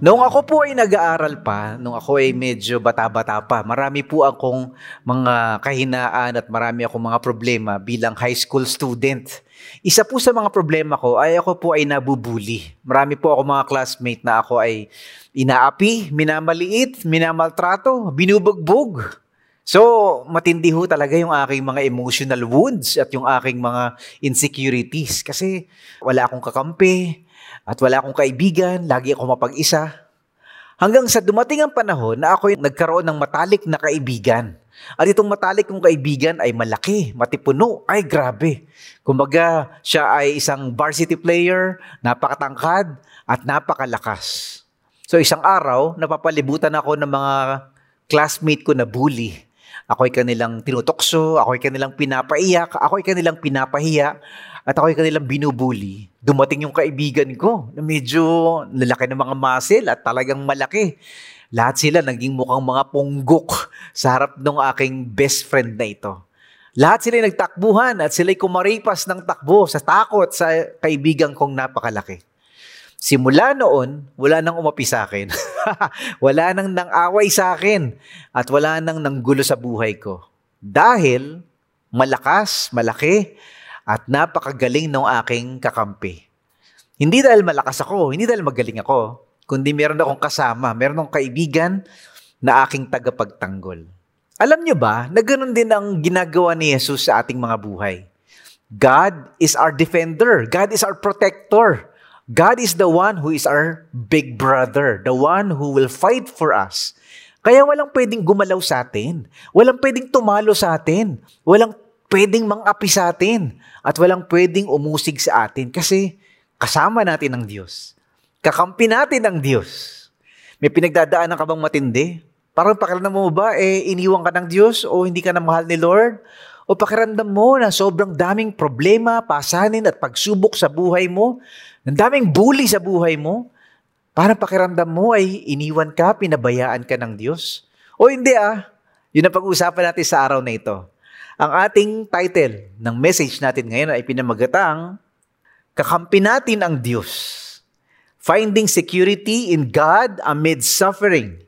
Noong ako po ay nag-aaral pa, nung ako ay medyo bata-bata pa, marami po akong mga kahinaan at marami akong mga problema bilang high school student. Isa po sa mga problema ko ay ako po ay nabubuli. Marami po ako mga classmate na ako ay inaapi, minamaliit, minamaltrato, binubugbog. So, matindi ho talaga yung aking mga emotional wounds at yung aking mga insecurities kasi wala akong kakampi, at wala akong kaibigan, lagi ako mapag-isa. Hanggang sa dumating ang panahon na ako nagkaroon ng matalik na kaibigan. At itong matalik kong kaibigan ay malaki, matipuno, ay grabe. Kumbaga, siya ay isang varsity player, napakatangkad, at napakalakas. So isang araw, napapalibutan ako ng mga classmate ko na bully. Ako ay kanilang tinutokso, ako ay kanilang pinapaiyak, ako ay kanilang pinapahiya at ako'y kanilang binubuli, dumating yung kaibigan ko na medyo lalaki ng mga muscle at talagang malaki. Lahat sila naging mukhang mga punggok sa harap ng aking best friend na ito. Lahat sila nagtakbuhan at sila'y kumaripas ng takbo sa takot sa kaibigan kong napakalaki. Simula noon, wala nang umapi sa akin. wala nang nang away sa akin. At wala nang nanggulo sa buhay ko. Dahil malakas, malaki, at napakagaling ng aking kakampi. Hindi dahil malakas ako, hindi dahil magaling ako, kundi meron akong kasama, meron akong kaibigan na aking tagapagtanggol. Alam niyo ba na ganun din ang ginagawa ni Jesus sa ating mga buhay? God is our defender. God is our protector. God is the one who is our big brother, the one who will fight for us. Kaya walang pwedeng gumalaw sa atin. Walang pwedeng tumalo sa atin. Walang pwedeng mang-api sa atin at walang pwedeng umusig sa atin kasi kasama natin ang Diyos. Kakampi natin ang Diyos. May pinagdadaanan ka bang matindi? Parang pakiramdam mo ba, eh, iniwan ka ng Diyos o hindi ka na mahal ni Lord? O pakiramdam mo na sobrang daming problema, pasanin at pagsubok sa buhay mo? Ang daming bully sa buhay mo? Parang pakiramdam mo ay iniwan ka, pinabayaan ka ng Diyos? O hindi ah, yun ang pag-uusapan natin sa araw na ito. Ang ating title ng message natin ngayon ay pinamagatang Kakampi natin ang Diyos. Finding security in God amid suffering.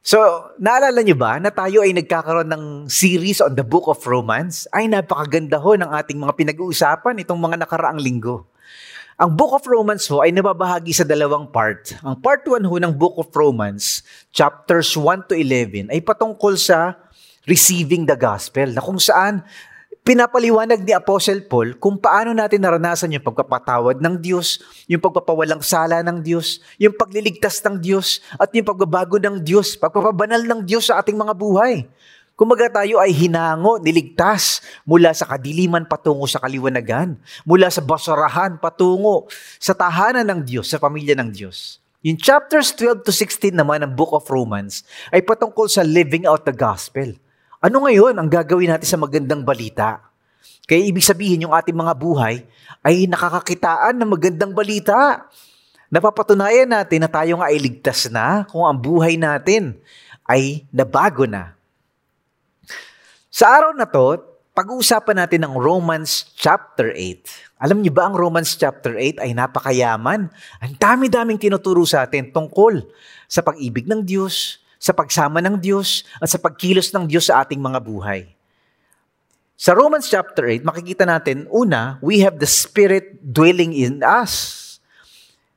So, naalala niyo ba na tayo ay nagkakaroon ng series on the book of Romans? Ay napakaganda ho ng ating mga pinag-uusapan itong mga nakaraang linggo. Ang Book of Romans ho ay nababahagi sa dalawang part. Ang part 1 ho ng Book of Romans, chapters 1 to 11, ay patungkol sa receiving the gospel, na kung saan pinapaliwanag ni Apostle Paul kung paano natin naranasan yung pagpapatawad ng Diyos, yung pagpapawalang sala ng Diyos, yung pagliligtas ng Diyos, at yung pagbabago ng Diyos, pagpapabanal ng Diyos sa ating mga buhay. Kumaga tayo ay hinango, niligtas mula sa kadiliman patungo sa kaliwanagan, mula sa basurahan patungo sa tahanan ng Diyos, sa pamilya ng Diyos. Yung chapters 12 to 16 naman ng Book of Romans ay patungkol sa living out the gospel ano ngayon ang gagawin natin sa magandang balita? Kaya ibig sabihin yung ating mga buhay ay nakakakitaan ng magandang balita. Napapatunayan natin na tayo nga ay ligtas na kung ang buhay natin ay nabago na. Sa araw na to, pag-uusapan natin ang Romans chapter 8. Alam niyo ba ang Romans chapter 8 ay napakayaman? Ang dami-daming tinuturo sa atin tungkol sa pag-ibig ng Diyos, sa pagsama ng Diyos at sa pagkilos ng Diyos sa ating mga buhay. Sa Romans chapter 8, makikita natin, una, we have the Spirit dwelling in us.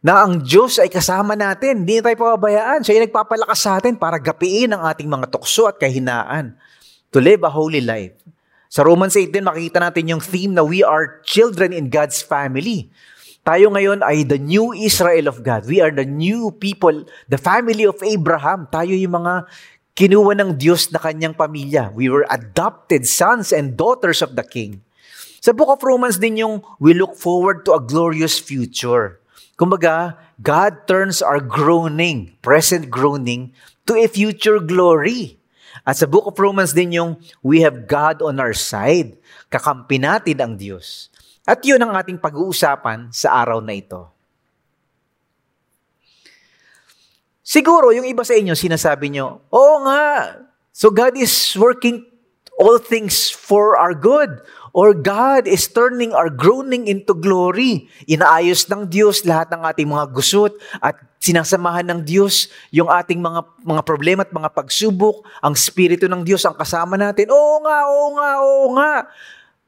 Na ang Diyos ay kasama natin, hindi tayo pababayaan. Siya ay nagpapalakas sa atin para gapiin ang ating mga tukso at kahinaan. To live a holy life. Sa Romans 8 din, makikita natin yung theme na we are children in God's family. Tayo ngayon ay the new Israel of God. We are the new people, the family of Abraham. Tayo yung mga kinuha ng Diyos na kanyang pamilya. We were adopted sons and daughters of the King. Sa Book of Romans din yung we look forward to a glorious future. Kumbaga, God turns our groaning, present groaning, to a future glory. At sa Book of Romans din yung we have God on our side. Kakampi natin ang Diyos. At yun ang ating pag-uusapan sa araw na ito. Siguro, yung iba sa inyo, sinasabi nyo, Oo nga, so God is working all things for our good. Or God is turning our groaning into glory. Inaayos ng Diyos lahat ng ating mga gusot at sinasamahan ng Diyos yung ating mga mga problema at mga pagsubok, ang spirito ng Diyos ang kasama natin. Oo nga, oo nga, oo nga.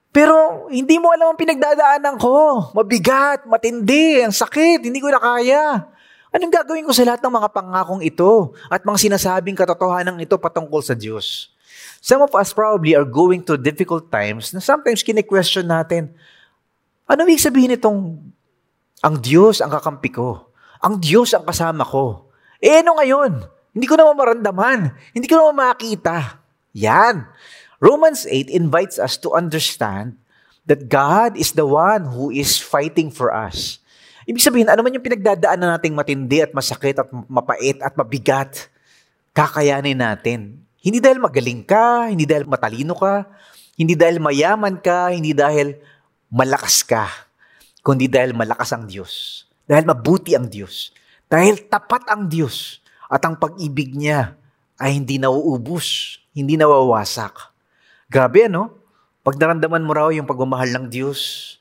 Pero hindi mo alam ang pinagdadaanan ko. Mabigat, matindi, ang sakit, hindi ko na kaya. Anong gagawin ko sa lahat ng mga pangakong ito at mga sinasabing katotohanan ito patungkol sa Diyos? Some of us probably are going through difficult times na sometimes kine-question natin, ano ibig sabihin itong ang Diyos ang kakampi ko? Ang Diyos ang kasama ko. Eh ano ngayon? Hindi ko naman maramdaman. Hindi ko naman makita. Yan. Romans 8 invites us to understand that God is the one who is fighting for us. Ibig sabihin, ano man yung pinagdadaanan nating matindi at masakit at mapait at mabigat, kakayanin natin. Hindi dahil magaling ka, hindi dahil matalino ka, hindi dahil mayaman ka, hindi dahil malakas ka, kundi dahil malakas ang Diyos. Dahil mabuti ang Diyos. Dahil tapat ang Diyos. At ang pag-ibig niya ay hindi nauubos, hindi nawawasak. Grabe ano? Pag naramdaman mo raw yung pagmamahal ng Diyos,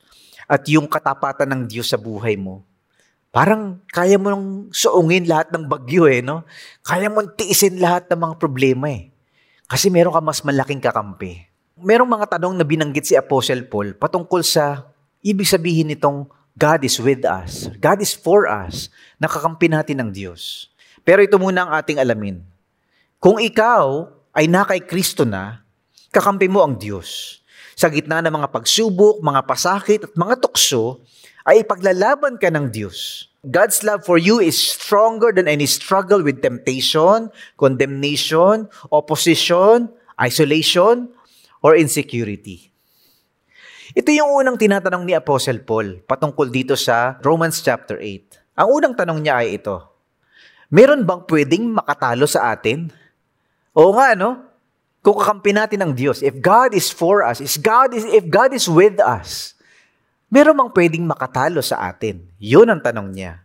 at yung katapatan ng Diyos sa buhay mo. Parang kaya mo nang suungin lahat ng bagyo eh, no? Kaya mo tiisin lahat ng mga problema eh. Kasi meron ka mas malaking kakampi. Merong mga tanong na binanggit si Apostle Paul patungkol sa ibig sabihin nitong God is with us. God is for us. Nakakampi natin ng Diyos. Pero ito muna ang ating alamin. Kung ikaw ay na kay Kristo na, kakampi mo ang Diyos sa gitna ng mga pagsubok, mga pasakit at mga tukso, ay ipaglalaban ka ng Diyos. God's love for you is stronger than any struggle with temptation, condemnation, opposition, isolation, or insecurity. Ito yung unang tinatanong ni Apostle Paul patungkol dito sa Romans chapter 8. Ang unang tanong niya ay ito, Meron bang pwedeng makatalo sa atin? Oo nga, no? Kung kakampi natin ng Diyos, if God is for us, if God is, if God is with us, meron mang pwedeng makatalo sa atin? Yun ang tanong niya.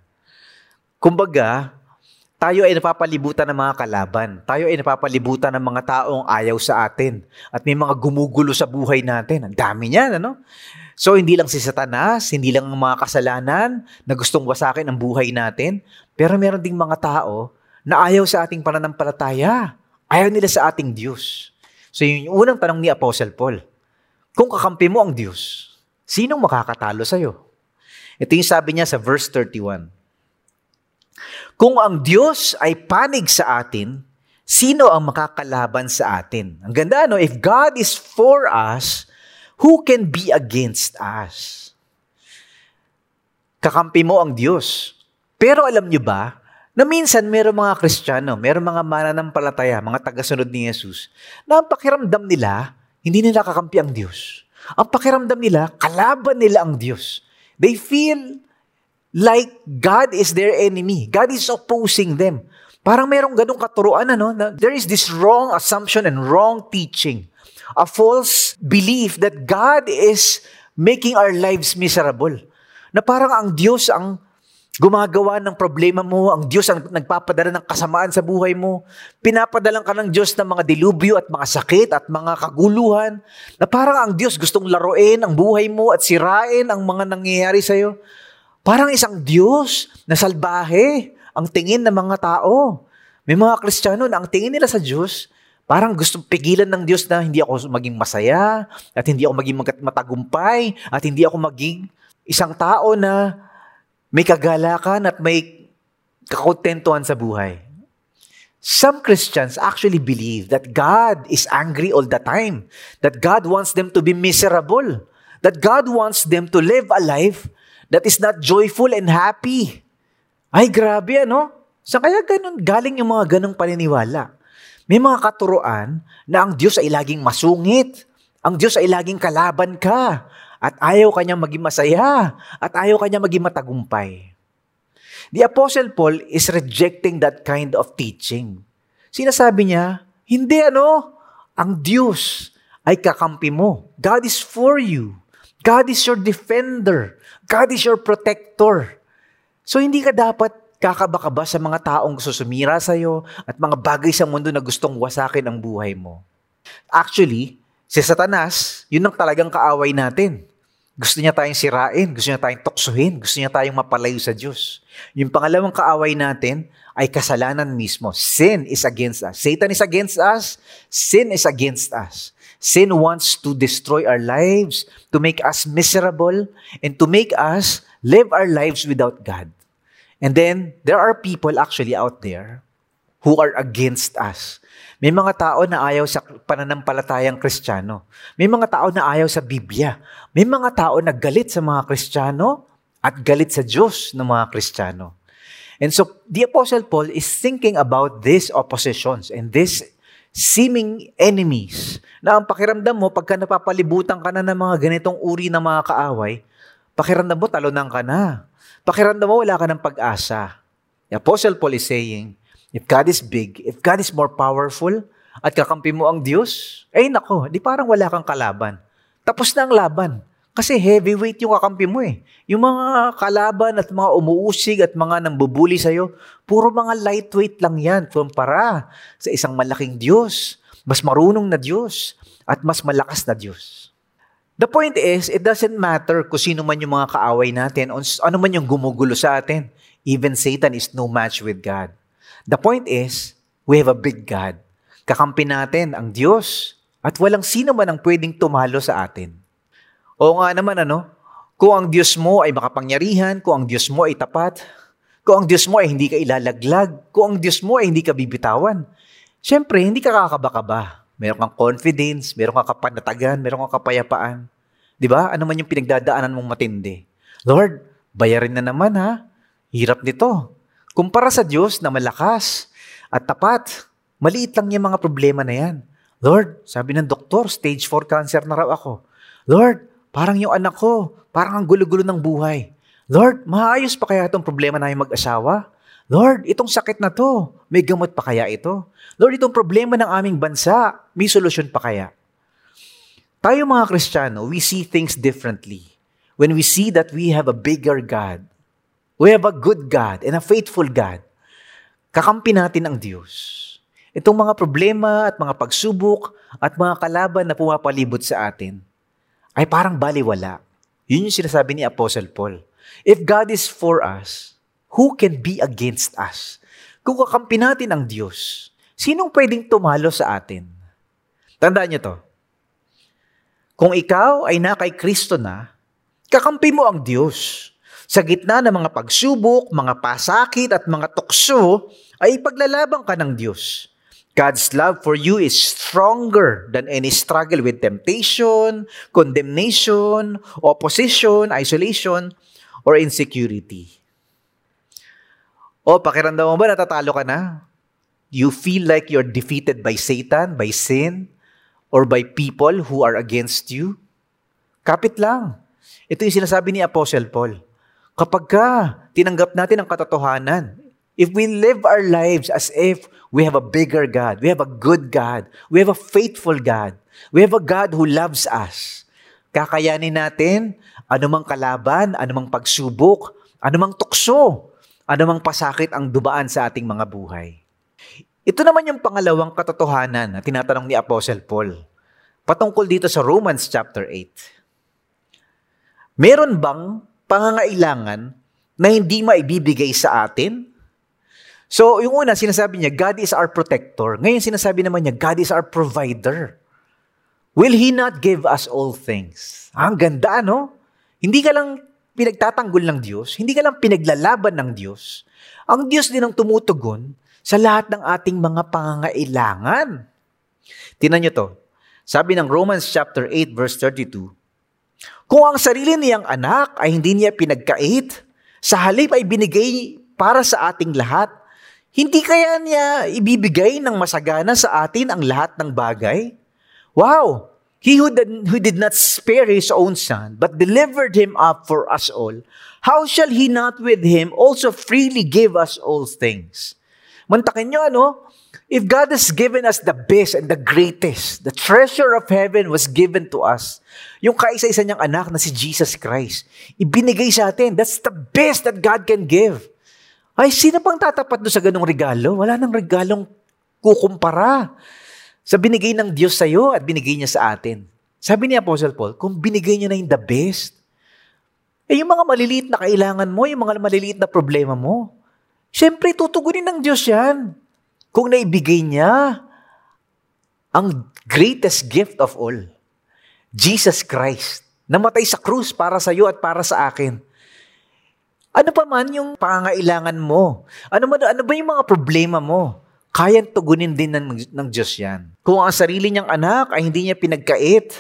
Kumbaga, tayo ay napapalibutan ng mga kalaban. Tayo ay napapalibutan ng mga taong ayaw sa atin. At may mga gumugulo sa buhay natin. Ang dami niyan, ano? So, hindi lang si Satanas, hindi lang ang mga kasalanan na gustong wasakin ang buhay natin, pero meron ding mga tao na ayaw sa ating pananampalataya. Ayaw nila sa ating Diyos. So yun yung unang tanong ni Apostle Paul. Kung kakampi mo ang Diyos, sinong makakatalo sa'yo? Ito yung sabi niya sa verse 31. Kung ang Diyos ay panig sa atin, sino ang makakalaban sa atin? Ang ganda, no? If God is for us, who can be against us? Kakampi mo ang Diyos. Pero alam niyo ba, na minsan meron mga Kristiyano, meron mga mananampalataya, mga tagasunod ni Jesus, na ang pakiramdam nila, hindi nila kakampi ang Diyos. Ang pakiramdam nila, kalaban nila ang Diyos. They feel like God is their enemy. God is opposing them. Parang merong ganong katuruan, ano, na there is this wrong assumption and wrong teaching. A false belief that God is making our lives miserable. Na parang ang Diyos ang Gumagawa ng problema mo, ang Diyos ang nagpapadala ng kasamaan sa buhay mo. Pinapadalang ka ng Diyos ng mga dilubyo at mga sakit at mga kaguluhan na parang ang Diyos gustong laruin ang buhay mo at sirain ang mga nangyayari sa iyo. Parang isang Diyos na salbahe ang tingin ng mga tao. May mga Kristiyano na ang tingin nila sa Diyos, parang gustong pigilan ng Diyos na hindi ako maging masaya at hindi ako maging matagumpay at hindi ako maging isang tao na may kagalakan at may kakontentuhan sa buhay. Some Christians actually believe that God is angry all the time, that God wants them to be miserable, that God wants them to live a life that is not joyful and happy. Ay, grabe ano? Sa kaya ganun, galing yung mga ganong paniniwala. May mga katuroan na ang Diyos ay laging masungit. Ang Diyos ay laging kalaban ka. At ayaw kanya maging masaya. At ayaw kanya maging matagumpay. The Apostle Paul is rejecting that kind of teaching. Sinasabi niya, hindi ano, ang Diyos ay kakampi mo. God is for you. God is your defender. God is your protector. So hindi ka dapat kakabakaba sa mga taong gusto sumira sa iyo at mga bagay sa mundo na gustong wasakin ang buhay mo. Actually, Si Satanas, yun ang talagang kaaway natin. Gusto niya tayong sirain, gusto niya tayong tuksuhin, gusto niya tayong mapalayo sa Diyos. Yung pangalawang kaaway natin ay kasalanan mismo. Sin is against us. Satan is against us. Sin is against us. Sin wants to destroy our lives, to make us miserable, and to make us live our lives without God. And then, there are people actually out there who are against us. May mga tao na ayaw sa pananampalatayang kristyano. May mga tao na ayaw sa Biblia. May mga tao na galit sa mga kristyano at galit sa Diyos ng mga kristyano. And so, the Apostle Paul is thinking about these oppositions and these seeming enemies na ang pakiramdam mo pagka napapalibutan ka na ng mga ganitong uri ng mga kaaway, pakiramdam mo talunan ka na. Pakiramdam mo wala ka ng pag-asa. The Apostle Paul is saying, If God is big, if God is more powerful, at kakampi mo ang Diyos, ay nako, di parang wala kang kalaban. Tapos na ang laban. Kasi heavyweight yung kakampi mo eh. Yung mga kalaban at mga umuusig at mga nambubuli sa'yo, puro mga lightweight lang yan kumpara sa isang malaking Diyos, mas marunong na Diyos, at mas malakas na Diyos. The point is, it doesn't matter kung sino man yung mga kaaway natin, ano man yung gumugulo sa atin. Even Satan is no match with God. The point is, we have a big God. Kakampi natin ang Diyos at walang sino man ang pwedeng tumalo sa atin. Oo nga naman ano, kung ang Diyos mo ay makapangyarihan, kung ang Diyos mo ay tapat, kung ang Diyos mo ay hindi ka ilalaglag, kung ang Diyos mo ay hindi ka bibitawan, syempre, hindi ka kakaba-kaba. Meron kang confidence, meron kang kapanatagan, meron kang kapayapaan. Di ba? Ano man yung pinagdadaanan mong matindi. Lord, bayarin na naman ha. Hirap nito. Kumpara sa Diyos na malakas at tapat, maliit lang yung mga problema na yan. Lord, sabi ng doktor, stage 4 cancer na raw ako. Lord, parang yung anak ko, parang ang gulo-gulo ng buhay. Lord, maayos pa kaya itong problema na yung mag-asawa? Lord, itong sakit na to, may gamot pa kaya ito? Lord, itong problema ng aming bansa, may solusyon pa kaya? Tayo mga Kristiyano, we see things differently when we see that we have a bigger God We have a good God and a faithful God. Kakampi natin ang Diyos. Itong mga problema at mga pagsubok at mga kalaban na pumapalibot sa atin ay parang baliwala. Yun yung sinasabi ni Apostle Paul. If God is for us, who can be against us? Kung kakampi natin ang Diyos, sinong pwedeng tumalo sa atin? Tandaan niyo to. Kung ikaw ay na kay Kristo na, kakampi mo ang Diyos. Sa gitna ng mga pagsubok, mga pasakit at mga tukso, ay paglalaban ka ng Diyos. God's love for you is stronger than any struggle with temptation, condemnation, opposition, isolation, or insecurity. O, pakiramdam mo ba natatalo ka na? You feel like you're defeated by Satan, by sin, or by people who are against you? Kapit lang. Ito yung sinasabi ni Apostle Paul. Kapag ka tinanggap natin ang katotohanan, if we live our lives as if we have a bigger God, we have a good God, we have a faithful God, we have a God who loves us, kakayanin natin anumang kalaban, anumang pagsubok, anumang tukso, anumang pasakit ang dubaan sa ating mga buhay. Ito naman yung pangalawang katotohanan na tinatanong ni Apostle Paul patungkol dito sa Romans chapter 8. Meron bang pangangailangan na hindi maibibigay sa atin? So, yung una, sinasabi niya, God is our protector. Ngayon, sinasabi naman niya, God is our provider. Will He not give us all things? Ah, ang ganda, no? Hindi ka lang pinagtatanggol ng Diyos, hindi ka lang pinaglalaban ng Diyos. Ang Diyos din ang tumutugon sa lahat ng ating mga pangangailangan. Tinan niyo to. Sabi ng Romans chapter 8 verse 32, kung ang sarili niyang anak ay hindi niya pinagkait, sa halip ay binigay para sa ating lahat, hindi kaya niya ibibigay ng masagana sa atin ang lahat ng bagay? Wow! He who did, who did not spare his own son, but delivered him up for us all, how shall he not with him also freely give us all things? Mantakin nyo, ano? If God has given us the best and the greatest, the treasure of heaven was given to us. Yung kaisa-isa niyang anak na si Jesus Christ, ibinigay sa atin. That's the best that God can give. Ay, sino pang tatapat doon sa ganong regalo? Wala nang regalong kukumpara sa binigay ng Diyos sa iyo at binigay niya sa atin. Sabi ni Apostle Paul, kung binigay niya na yung the best, Eh yung mga maliliit na kailangan mo, yung mga maliliit na problema mo, syempre tutugunin ng Diyos yan. Kung naibigay niya ang greatest gift of all, Jesus Christ, namatay sa krus para sa iyo at para sa akin. Ano pa man yung pangangailangan mo? Ano, man, ano ba yung mga problema mo? Kayang tugunin din ng, ng Diyos yan. Kung ang sarili niyang anak ay hindi niya pinagkait,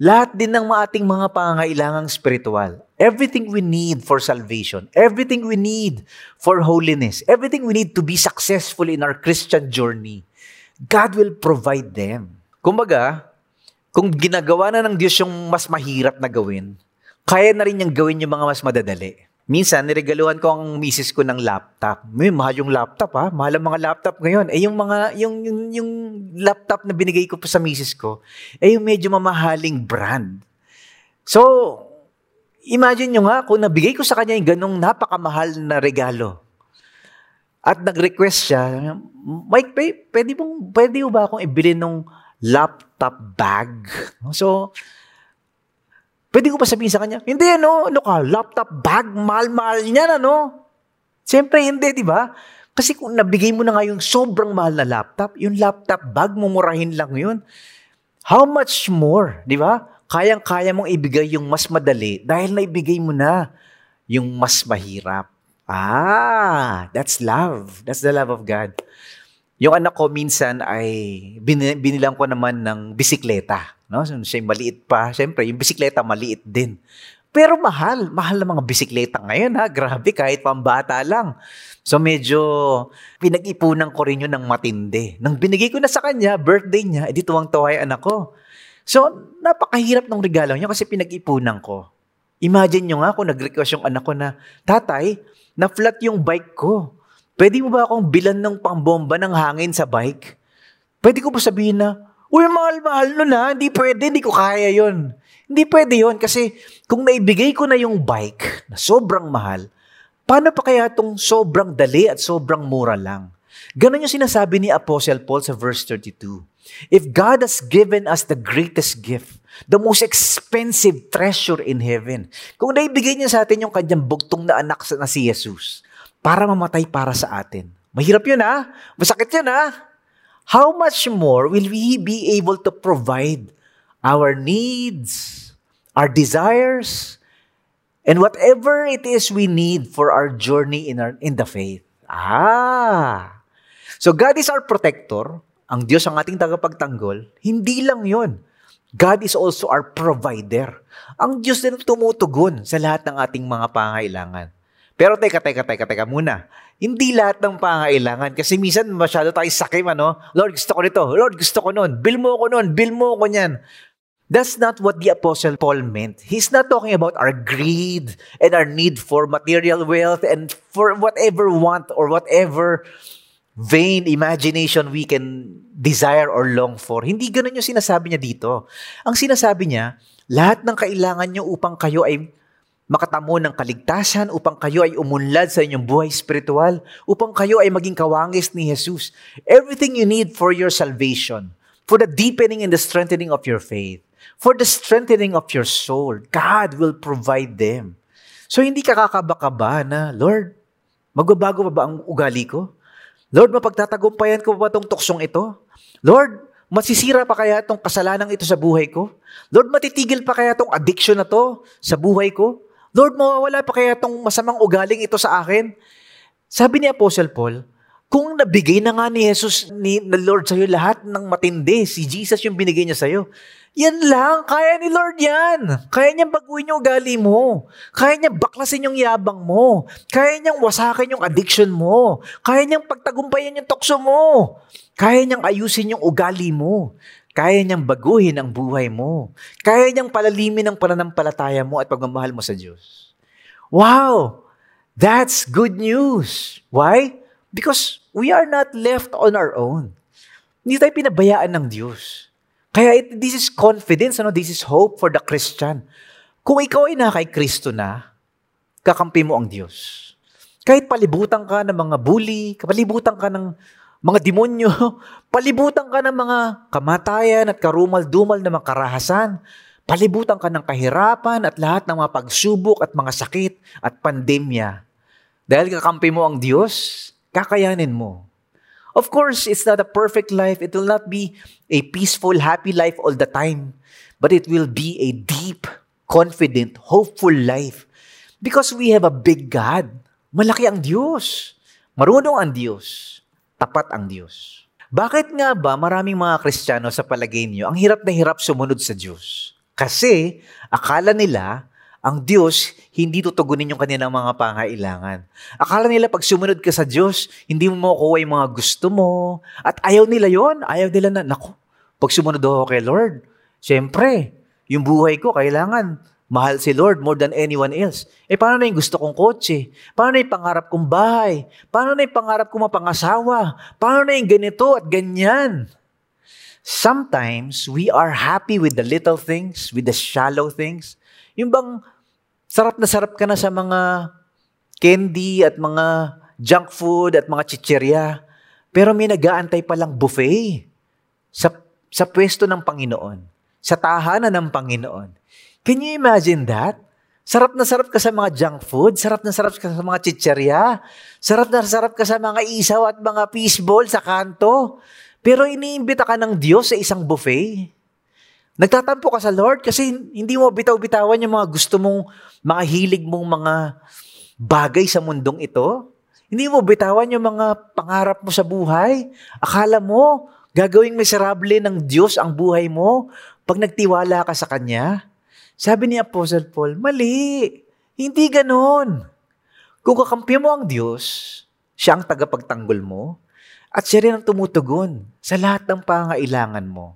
lahat din ng ating mga pangangailangang spiritual, everything we need for salvation, everything we need for holiness, everything we need to be successful in our Christian journey, God will provide them. Kumbaga, kung ginagawa na ng Diyos yung mas mahirap na gawin, kaya na rin niyang gawin yung mga mas madadali. Minsan, niregaluhan ko ang misis ko ng laptop. May mahal yung laptop ha. Mahal ang mga laptop ngayon. Eh yung mga, yung, yung, yung laptop na binigay ko pa sa misis ko, eh yung medyo mamahaling brand. So, imagine nyo nga, kung nabigay ko sa kanya yung ganong napakamahal na regalo, at nag-request siya, Mike, pwede, mong, pwede ba akong ibili ng laptop bag? So, Pwede ko pa sabihin sa kanya, hindi ano, ano ka, laptop bag, mahal-mahal niyan ano. Siyempre hindi, di ba? Kasi kung nabigay mo na nga yung sobrang mahal na laptop, yung laptop bag, mumurahin lang yun. How much more, di ba? Kayang-kaya mong ibigay yung mas madali dahil naibigay mo na yung mas mahirap. Ah, that's love. That's the love of God. Yung anak ko minsan ay binilang ko naman ng bisikleta. No? So, siya maliit pa. Siyempre, yung bisikleta maliit din. Pero mahal. Mahal na mga bisikleta ngayon ha. Grabe, kahit pambata lang. So medyo pinag-ipunan ko rin yun ng matindi. Nang binigay ko na sa kanya, birthday niya, edi tuwang-tuwa yung anak ko. So, napakahirap ng regalo niya kasi pinag-ipunan ko. Imagine nyo nga kung nag-request yung anak ko na, Tatay, na-flat yung bike ko. Pwede mo ba akong bilan ng pambomba ng hangin sa bike? Pwede ko ba sabihin na, Uy, mahal-mahal nun ha. Hindi pwede, hindi ko kaya yon. Hindi pwede yon kasi kung naibigay ko na yung bike na sobrang mahal, paano pa kaya itong sobrang dali at sobrang mura lang? Ganon yung sinasabi ni Apostle Paul sa verse 32. If God has given us the greatest gift, the most expensive treasure in heaven, kung naibigay niya sa atin yung kanyang bugtong na anak na si Jesus, para mamatay para sa atin. Mahirap yun ha? Masakit yun ha? How much more will we be able to provide our needs, our desires, and whatever it is we need for our journey in, our, in the faith? Ah! So God is our protector. Ang Diyos ang ating tagapagtanggol. Hindi lang yon. God is also our provider. Ang Diyos din tumutugon sa lahat ng ating mga pangailangan. Pero teka, teka, teka, teka muna. Hindi lahat ng pangailangan. Kasi minsan masyado tayo sakim, ano? Lord, gusto ko nito. Lord, gusto ko nun. Bill mo ko nun. Bill mo ko niyan. That's not what the Apostle Paul meant. He's not talking about our greed and our need for material wealth and for whatever want or whatever vain imagination we can desire or long for. Hindi ganun yung sinasabi niya dito. Ang sinasabi niya, lahat ng kailangan niyo upang kayo ay makatamo ng kaligtasan upang kayo ay umunlad sa inyong buhay spiritual, upang kayo ay maging kawangis ni Jesus. Everything you need for your salvation, for the deepening and the strengthening of your faith, for the strengthening of your soul, God will provide them. So hindi ka kakaba-kaba na, Lord, magbabago pa ba ang ugali ko? Lord, mapagtatagumpayan ko ba itong tuksong ito? Lord, masisira pa kaya itong kasalanan ito sa buhay ko? Lord, matitigil pa kaya itong addiction na to sa buhay ko? Lord, mawawala pa kaya itong masamang ugaling ito sa akin? Sabi ni Apostle Paul, kung nabigay na nga ni Jesus, ni na Lord sa'yo lahat ng matindi, si Jesus yung binigay niya sa'yo, yan lang, kaya ni Lord yan. Kaya niyang baguhin yung ugali mo. Kaya niyang baklasin yung yabang mo. Kaya niyang wasakin yung addiction mo. Kaya niyang pagtagumpayan yung tokso mo. Kaya niyang ayusin yung ugali mo. Kaya niyang baguhin ang buhay mo. Kaya niyang palalimin ang pananampalataya mo at pagmamahal mo sa Diyos. Wow! That's good news. Why? Because we are not left on our own. Hindi tayo pinabayaan ng Diyos. Kaya it, this is confidence, ano? this is hope for the Christian. Kung ikaw ay na kay Kristo na, kakampi mo ang Diyos. Kahit palibutan ka ng mga bully, palibutan ka ng mga demonyo, palibutan ka ng mga kamatayan at karumal-dumal na mga karahasan. palibutan ka ng kahirapan at lahat ng mga pagsubok at mga sakit at pandemya. Dahil kakampi mo ang Diyos, kakayanin mo. Of course, it's not a perfect life. It will not be a peaceful, happy life all the time. But it will be a deep, confident, hopeful life. Because we have a big God. Malaki ang Diyos. Marunong ang Diyos. Tapat ang Diyos. Bakit nga ba maraming mga Kristiyano sa palagay niyo ang hirap na hirap sumunod sa Diyos? Kasi akala nila ang Diyos hindi tutugunin yung kanilang mga pangailangan. Akala nila pag sumunod ka sa Diyos, hindi mo makukuha yung mga gusto mo. At ayaw nila yon Ayaw nila na, nako, pag sumunod ako kay Lord, syempre, yung buhay ko kailangan mahal si Lord more than anyone else. Eh, paano na yung gusto kong kotse? Paano na yung pangarap kong bahay? Paano na yung pangarap kong mapangasawa? Paano na yung ganito at ganyan? Sometimes, we are happy with the little things, with the shallow things. Yung bang sarap na sarap ka na sa mga candy at mga junk food at mga chicherya, pero may nag-aantay palang buffet sa, sa pwesto ng Panginoon, sa tahanan ng Panginoon. Can you imagine that? Sarap na sarap ka sa mga junk food, sarap na sarap ka sa mga chicherya, sarap na sarap ka sa mga isaw at mga fishball sa kanto. Pero iniimbita ka ng Diyos sa isang buffet. Nagtatampo ka sa Lord kasi hindi mo bitaw-bitawan yung mga gusto mong, mga hilig mong mga bagay sa mundong ito. Hindi mo bitawan yung mga pangarap mo sa buhay. Akala mo, gagawing miserable ng Diyos ang buhay mo pag nagtiwala ka sa Kanya. Sabi ni Apostle Paul, mali. Hindi ganon. Kung kakampi mo ang Diyos, siya ang tagapagtanggol mo, at siya rin ang tumutugon sa lahat ng pangailangan mo.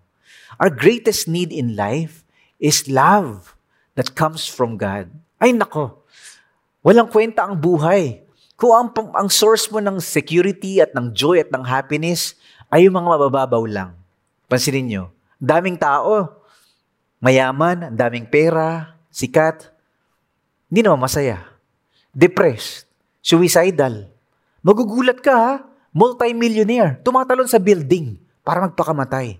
Our greatest need in life is love that comes from God. Ay nako, walang kwenta ang buhay. Kung ang, ang source mo ng security at ng joy at ng happiness ay yung mga mabababaw lang. Pansinin nyo, daming tao, mayaman, ang daming pera, sikat, hindi naman masaya. Depressed, suicidal. Magugulat ka ha? multi-millionaire, tumatalon sa building para magpakamatay.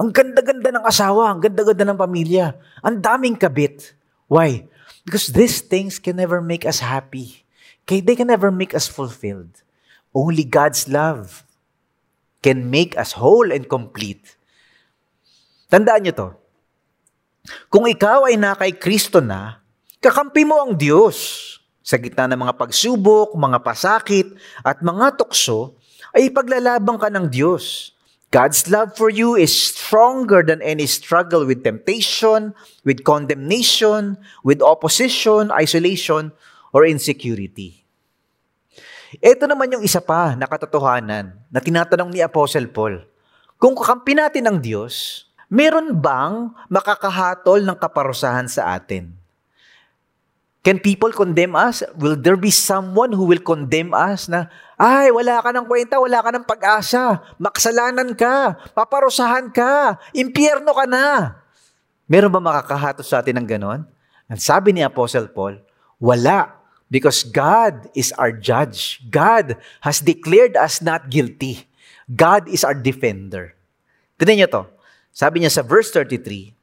Ang ganda-ganda ng asawa, ang ganda-ganda ng pamilya, ang daming kabit. Why? Because these things can never make us happy. They can never make us fulfilled. Only God's love can make us whole and complete. Tandaan nyo to. Kung ikaw ay nakay Kristo na, kakampi mo ang Diyos. Sa gitna ng mga pagsubok, mga pasakit, at mga tukso, ay paglalaban ka ng Diyos. God's love for you is stronger than any struggle with temptation, with condemnation, with opposition, isolation, or insecurity. Ito naman yung isa pa na katotohanan na tinatanong ni Apostle Paul. Kung kakampi natin ang Diyos, meron bang makakahatol ng kaparusahan sa atin? Can people condemn us? Will there be someone who will condemn us na, ay, wala ka ng kwenta, wala ka ng pag-asa, maksalanan ka, paparusahan ka, impyerno ka na. Meron ba makakahatos sa atin ng ganon? At sabi ni Apostle Paul, wala. Because God is our judge. God has declared us not guilty. God is our defender. Tignan niyo to. Sabi niya sa verse 33,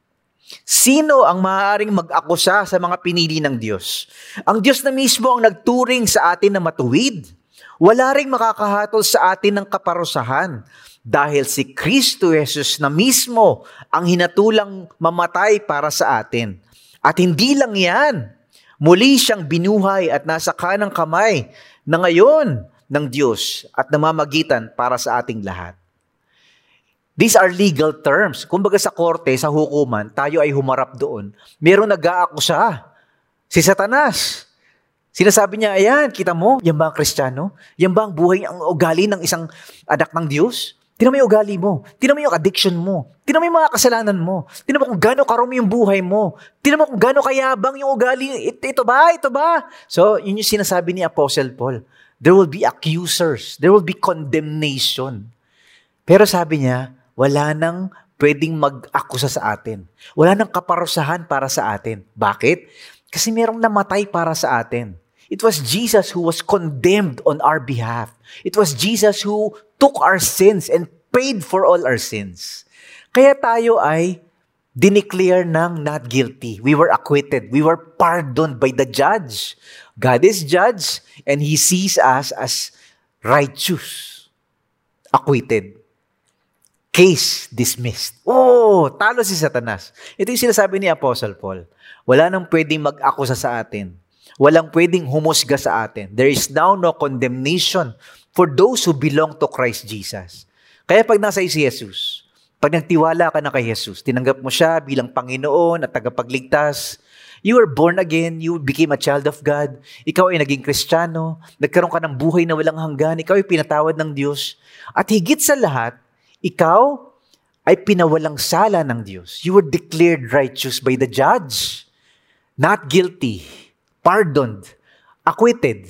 Sino ang maaaring mag-akusa sa mga pinili ng Diyos? Ang Diyos na mismo ang nagturing sa atin na matuwid. Wala ring makakahatol sa atin ng kaparusahan dahil si Kristo Jesus na mismo ang hinatulang mamatay para sa atin. At hindi lang yan, muli siyang binuhay at nasa kanang kamay na ngayon ng Diyos at namamagitan para sa ating lahat. These are legal terms. Kumbaga sa korte, sa hukuman, tayo ay humarap doon. Meron nag-aakusa. Si Satanas. Sinasabi niya, ayan, kita mo, yan ba ang kristyano? Yan ba ang buhay, ang ugali ng isang anak ng Diyos? Tinan mo yung ugali mo. Tinan mo yung addiction mo. Tinan mo yung mga kasalanan mo. Tinan mo kung gaano karumi yung buhay mo. Tinan mo kung gaano kayabang yung ugali. Ito, ito ba? Ito ba? So, yun yung sinasabi ni Apostle Paul. There will be accusers. There will be condemnation. Pero sabi niya, wala nang pwedeng mag-akusa sa atin. Wala nang kaparusahan para sa atin. Bakit? Kasi merong namatay para sa atin. It was Jesus who was condemned on our behalf. It was Jesus who took our sins and paid for all our sins. Kaya tayo ay dineclare ng not guilty. We were acquitted. We were pardoned by the judge. God is judge and He sees us as righteous. Acquitted. Case dismissed. Oh, talo si Satanas. Ito yung sinasabi ni Apostle Paul. Wala nang pwedeng mag-akusa sa atin. Walang pwedeng humusga sa atin. There is now no condemnation for those who belong to Christ Jesus. Kaya pag nasa si Jesus, pag nagtiwala ka na kay Jesus, tinanggap mo siya bilang Panginoon at tagapagligtas, you were born again, you became a child of God, ikaw ay naging Kristiyano, nagkaroon ka ng buhay na walang hanggan, ikaw ay pinatawad ng Diyos, at higit sa lahat, ikaw ay pinawalang sala ng Diyos. You were declared righteous by the judge. Not guilty, pardoned, acquitted,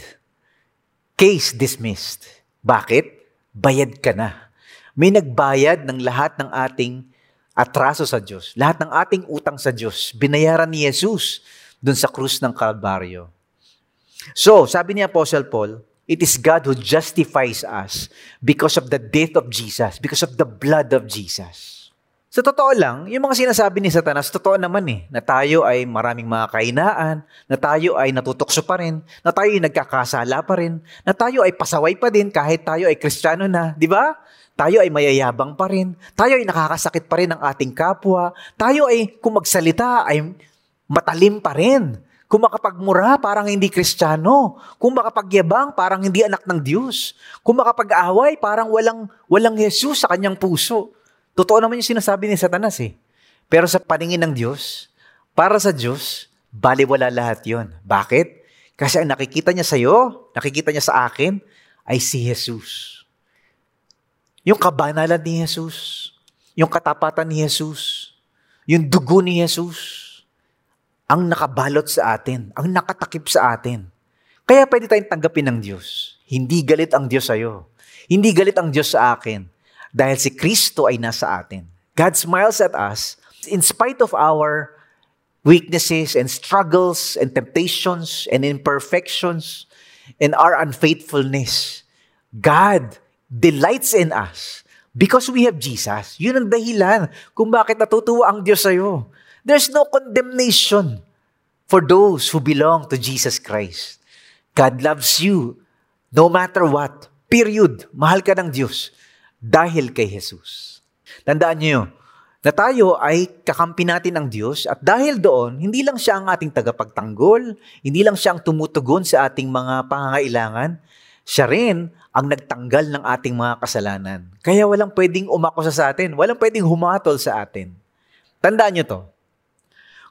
case dismissed. Bakit? Bayad ka na may nagbayad ng lahat ng ating atraso sa Diyos. Lahat ng ating utang sa Diyos, binayaran ni Jesus dun sa krus ng Kalbaryo. So, sabi ni Apostle Paul, it is God who justifies us because of the death of Jesus, because of the blood of Jesus. Sa totoo lang, yung mga sinasabi ni Satanas, totoo naman eh, na tayo ay maraming mga kainaan, na tayo ay natutokso pa rin, na tayo ay nagkakasala pa rin, na tayo ay pasaway pa din kahit tayo ay kristyano na, di ba? Tayo ay mayayabang pa rin. Tayo ay nakakasakit pa rin ng ating kapwa. Tayo ay, kung magsalita, ay matalim pa rin. Kung makapagmura, parang hindi kristyano. Kung makapagyabang, parang hindi anak ng Diyos. Kung makapag-away, parang walang, walang Jesus sa kanyang puso. Totoo naman yung sinasabi ni Satanas eh. Pero sa paningin ng Diyos, para sa Diyos, baliwala lahat yon. Bakit? Kasi ang nakikita niya sa iyo, nakikita niya sa akin, ay si Jesus. Yung kabanalan ni Jesus, yung katapatan ni Jesus, yung dugo ni Jesus, ang nakabalot sa atin, ang nakatakip sa atin. Kaya pwede tayong tanggapin ng Diyos. Hindi galit ang Diyos sa iyo. Hindi galit ang Diyos sa akin. Dahil si Kristo ay nasa atin. God smiles at us in spite of our weaknesses and struggles and temptations and imperfections and our unfaithfulness. God delights in us because we have Jesus. Yun ang dahilan kung bakit natutuwa ang Diyos sa'yo. There's no condemnation for those who belong to Jesus Christ. God loves you no matter what. Period. Mahal ka ng Diyos dahil kay Jesus. Tandaan niyo na tayo ay kakampi natin ng Diyos at dahil doon, hindi lang siya ang ating tagapagtanggol, hindi lang siya ang tumutugon sa ating mga pangangailangan, siya rin ang nagtanggal ng ating mga kasalanan. Kaya walang pwedeng umakusa sa atin. Walang pwedeng humatol sa atin. Tandaan nyo to.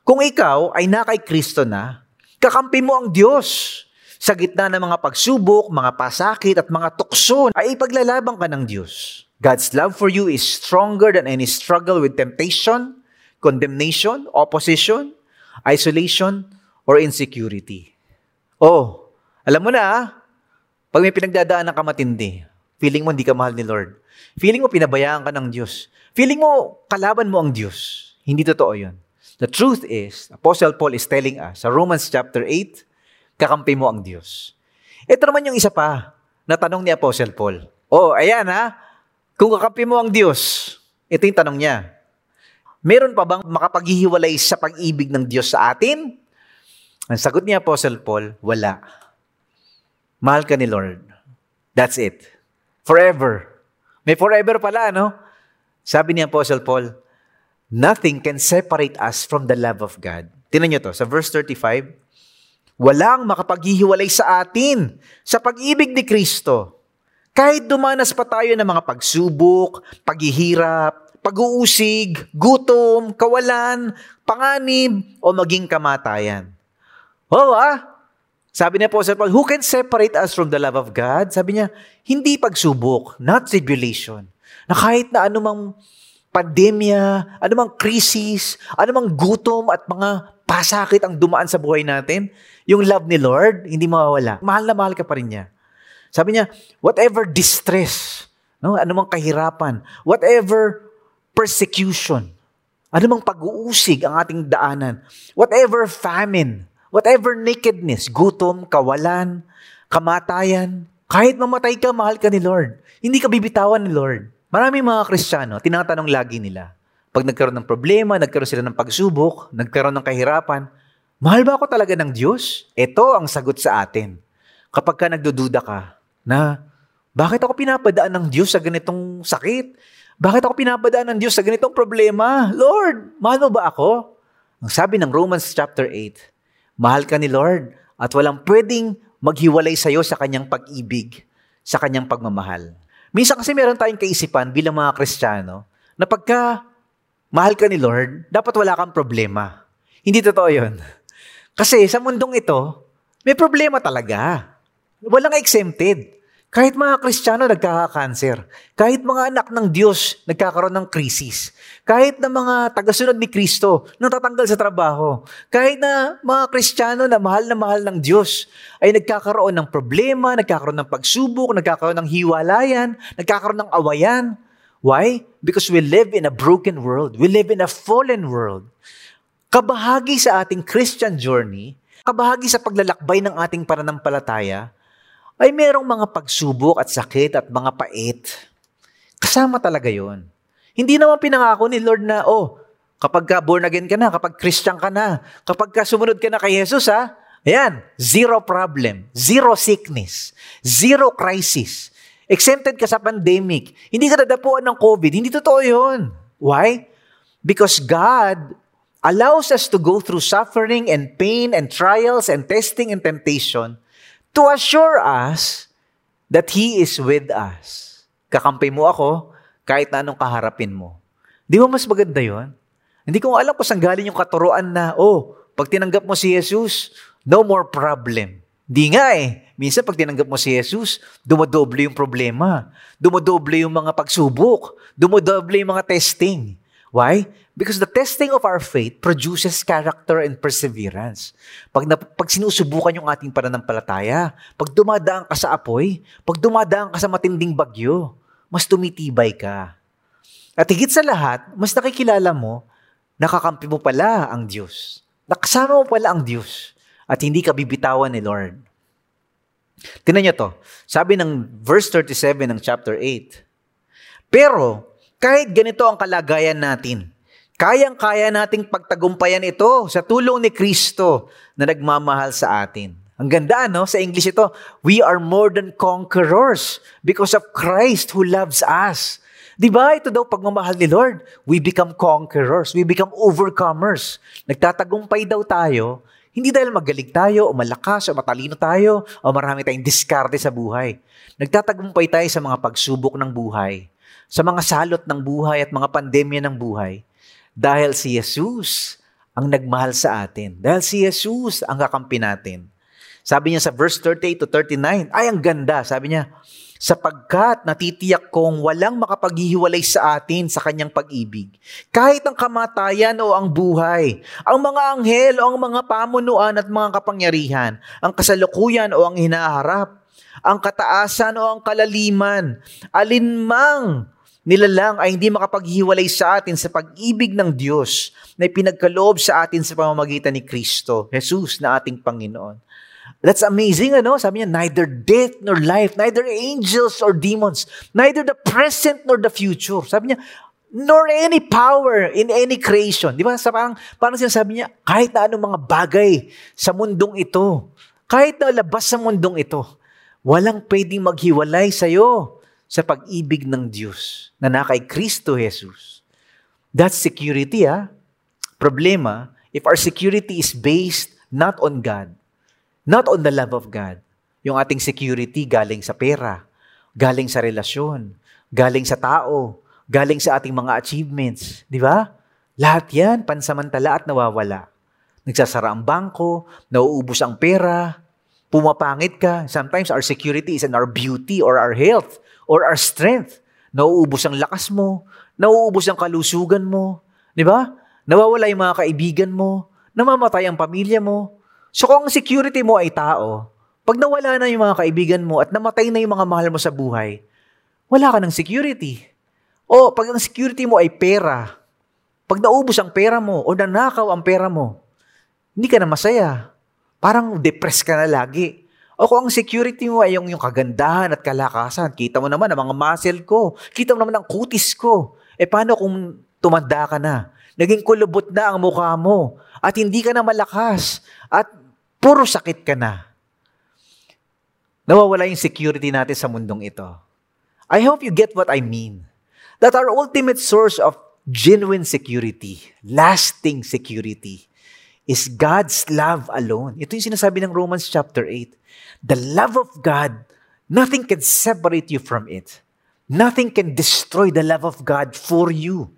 Kung ikaw ay na kay Kristo na, kakampi mo ang Diyos. Sa gitna ng mga pagsubok, mga pasakit at mga tukso, ay ipaglalabang ka ng Diyos. God's love for you is stronger than any struggle with temptation, condemnation, opposition, isolation, or insecurity. Oh, alam mo na, pag may pinagdadaan ng kamatindi, feeling mo hindi ka mahal ni Lord. Feeling mo pinabayaan ka ng Diyos. Feeling mo kalaban mo ang Diyos. Hindi totoo yun. The truth is, Apostle Paul is telling us sa Romans chapter 8, kakampi mo ang Diyos. Ito naman yung isa pa na tanong ni Apostle Paul. Oh, ayan ha. Kung kakampi mo ang Diyos, ito yung tanong niya. Meron pa bang makapaghihiwalay sa pag-ibig ng Diyos sa atin? Ang sagot ni Apostle Paul, wala. Mahal ka ni Lord. That's it. Forever. May forever pala, no? Sabi ni Apostle Paul, Nothing can separate us from the love of God. Tinan nyo to, sa verse 35, Walang makapaghihiwalay sa atin sa pag-ibig ni Kristo. Kahit dumanas pa tayo ng mga pagsubok, paghihirap, pag-uusig, gutom, kawalan, panganib, o maging kamatayan. Oo ah, sabi niya po sa Paul, who can separate us from the love of God? Sabi niya, hindi pagsubok, not tribulation. Na kahit na anumang pandemya, anumang krisis, anumang gutom at mga pasakit ang dumaan sa buhay natin, yung love ni Lord, hindi mawawala. Mahal na mahal ka pa rin niya. Sabi niya, whatever distress, no, anumang kahirapan, whatever persecution, anumang pag-uusig ang ating daanan, whatever famine, Whatever nakedness, gutom, kawalan, kamatayan, kahit mamatay ka, mahal ka ni Lord. Hindi ka bibitawan ni Lord. Maraming mga Kristiyano, tinatanong lagi nila, pag nagkaroon ng problema, nagkaroon sila ng pagsubok, nagkaroon ng kahirapan, mahal ba ako talaga ng Diyos? Ito ang sagot sa atin. Kapag ka nagdududa ka na, bakit ako pinapadaan ng Diyos sa ganitong sakit? Bakit ako pinapadaan ng Diyos sa ganitong problema? Lord, mahal mo ba ako? Ang sabi ng Romans chapter 8, mahal ka ni Lord at walang pwedeng maghiwalay sa iyo sa kanyang pag-ibig, sa kanyang pagmamahal. Minsan kasi meron tayong kaisipan bilang mga Kristiyano na pagka mahal ka ni Lord, dapat wala kang problema. Hindi totoo yun. Kasi sa mundong ito, may problema talaga. Walang exempted. Kahit mga Kristiyano nagkaka-cancer, kahit mga anak ng Diyos nagkakaroon ng krisis, kahit na mga tagasunod ni Kristo natatanggal sa trabaho, kahit na mga Kristiyano na mahal na mahal ng Diyos ay nagkakaroon ng problema, nagkakaroon ng pagsubok, nagkakaroon ng hiwalayan, nagkakaroon ng awayan. Why? Because we live in a broken world. We live in a fallen world. Kabahagi sa ating Christian journey, kabahagi sa paglalakbay ng ating pananampalataya, ay merong mga pagsubok at sakit at mga pait. Kasama talaga yon. Hindi naman pinangako ni Lord na, oh, kapag ka born again ka na, kapag Christian ka na, kapag ka sumunod ka na kay Jesus, ha, ayan, zero problem, zero sickness, zero crisis. Exempted ka sa pandemic. Hindi ka dadapuan ng COVID. Hindi totoo yun. Why? Because God allows us to go through suffering and pain and trials and testing and temptation to assure us that He is with us. Kakampi mo ako kahit na anong kaharapin mo. Di ba mas maganda yon? Hindi ko alam kung saan galing yung katuruan na, oh, pag tinanggap mo si Jesus, no more problem. Di nga eh. Minsan pag tinanggap mo si Jesus, dumodoble yung problema. Dumodoble yung mga pagsubok. Dumodoble yung mga testing. Why? Because the testing of our faith produces character and perseverance. Pag, na, pag sinusubukan yung ating pananampalataya, pag dumadaan ka sa apoy, pag dumadaan ka sa matinding bagyo, mas tumitibay ka. At higit sa lahat, mas nakikilala mo, nakakampi mo pala ang Diyos. Nakasama mo pala ang Diyos. At hindi ka bibitawan ni Lord. Tingnan niyo to. Sabi ng verse 37 ng chapter 8. Pero, kahit ganito ang kalagayan natin, Kayang-kaya nating pagtagumpayan ito sa tulong ni Kristo na nagmamahal sa atin. Ang ganda, no? Sa English ito, we are more than conquerors because of Christ who loves us. Di ba? Ito daw pagmamahal ni Lord. We become conquerors. We become overcomers. Nagtatagumpay daw tayo, hindi dahil magaling tayo, o malakas, o matalino tayo, o marami tayong diskarte sa buhay. Nagtatagumpay tayo sa mga pagsubok ng buhay, sa mga salot ng buhay at mga pandemya ng buhay dahil si Jesus ang nagmahal sa atin. Dahil si Jesus ang kakampi natin. Sabi niya sa verse 38 to 39, ay ang ganda. Sabi niya, sapagkat natitiyak kong walang makapaghihiwalay sa atin sa kanyang pag-ibig. Kahit ang kamatayan o ang buhay, ang mga anghel o ang mga pamunuan at mga kapangyarihan, ang kasalukuyan o ang hinaharap, ang kataasan o ang kalaliman, alinmang nila lang ay hindi makapaghiwalay sa atin sa pag-ibig ng Diyos na pinagkaloob sa atin sa pamamagitan ni Kristo, Jesus na ating Panginoon. That's amazing, ano? Sabi niya, neither death nor life, neither angels or demons, neither the present nor the future. Sabi niya, nor any power in any creation. Di ba? Sa parang, parang sinasabi niya, kahit na anong mga bagay sa mundong ito, kahit na labas sa mundong ito, walang pwedeng maghiwalay sa'yo sa pag-ibig ng Diyos na na kay Kristo Jesus. That's security, ah. Problema, if our security is based not on God, not on the love of God, yung ating security galing sa pera, galing sa relasyon, galing sa tao, galing sa ating mga achievements, di ba? Lahat yan, pansamantala at nawawala. Nagsasara ang bangko, nauubos ang pera, pumapangit ka. Sometimes our security is in our beauty or our health or our strength. Nauubos ang lakas mo, nauubos ang kalusugan mo, di ba? Nawawala yung mga kaibigan mo, namamatay ang pamilya mo. So kung ang security mo ay tao, pag nawala na yung mga kaibigan mo at namatay na yung mga mahal mo sa buhay, wala ka ng security. O pag ang security mo ay pera, pag naubos ang pera mo o nanakaw ang pera mo, hindi ka na masaya. Parang depressed ka na lagi. O kung ang security mo ay yung, yung kagandahan at kalakasan, kita mo naman ang mga muscle ko, kita mo naman ang kutis ko. Eh paano kung tumanda ka na. Naging kulubot na ang mukha mo. At hindi ka na malakas. At puro sakit ka na. Nawawala yung security natin sa mundong ito. I hope you get what I mean. That our ultimate source of genuine security, lasting security, is God's love alone. Ito yung sinasabi ng Romans chapter 8. The love of God, nothing can separate you from it. Nothing can destroy the love of God for you.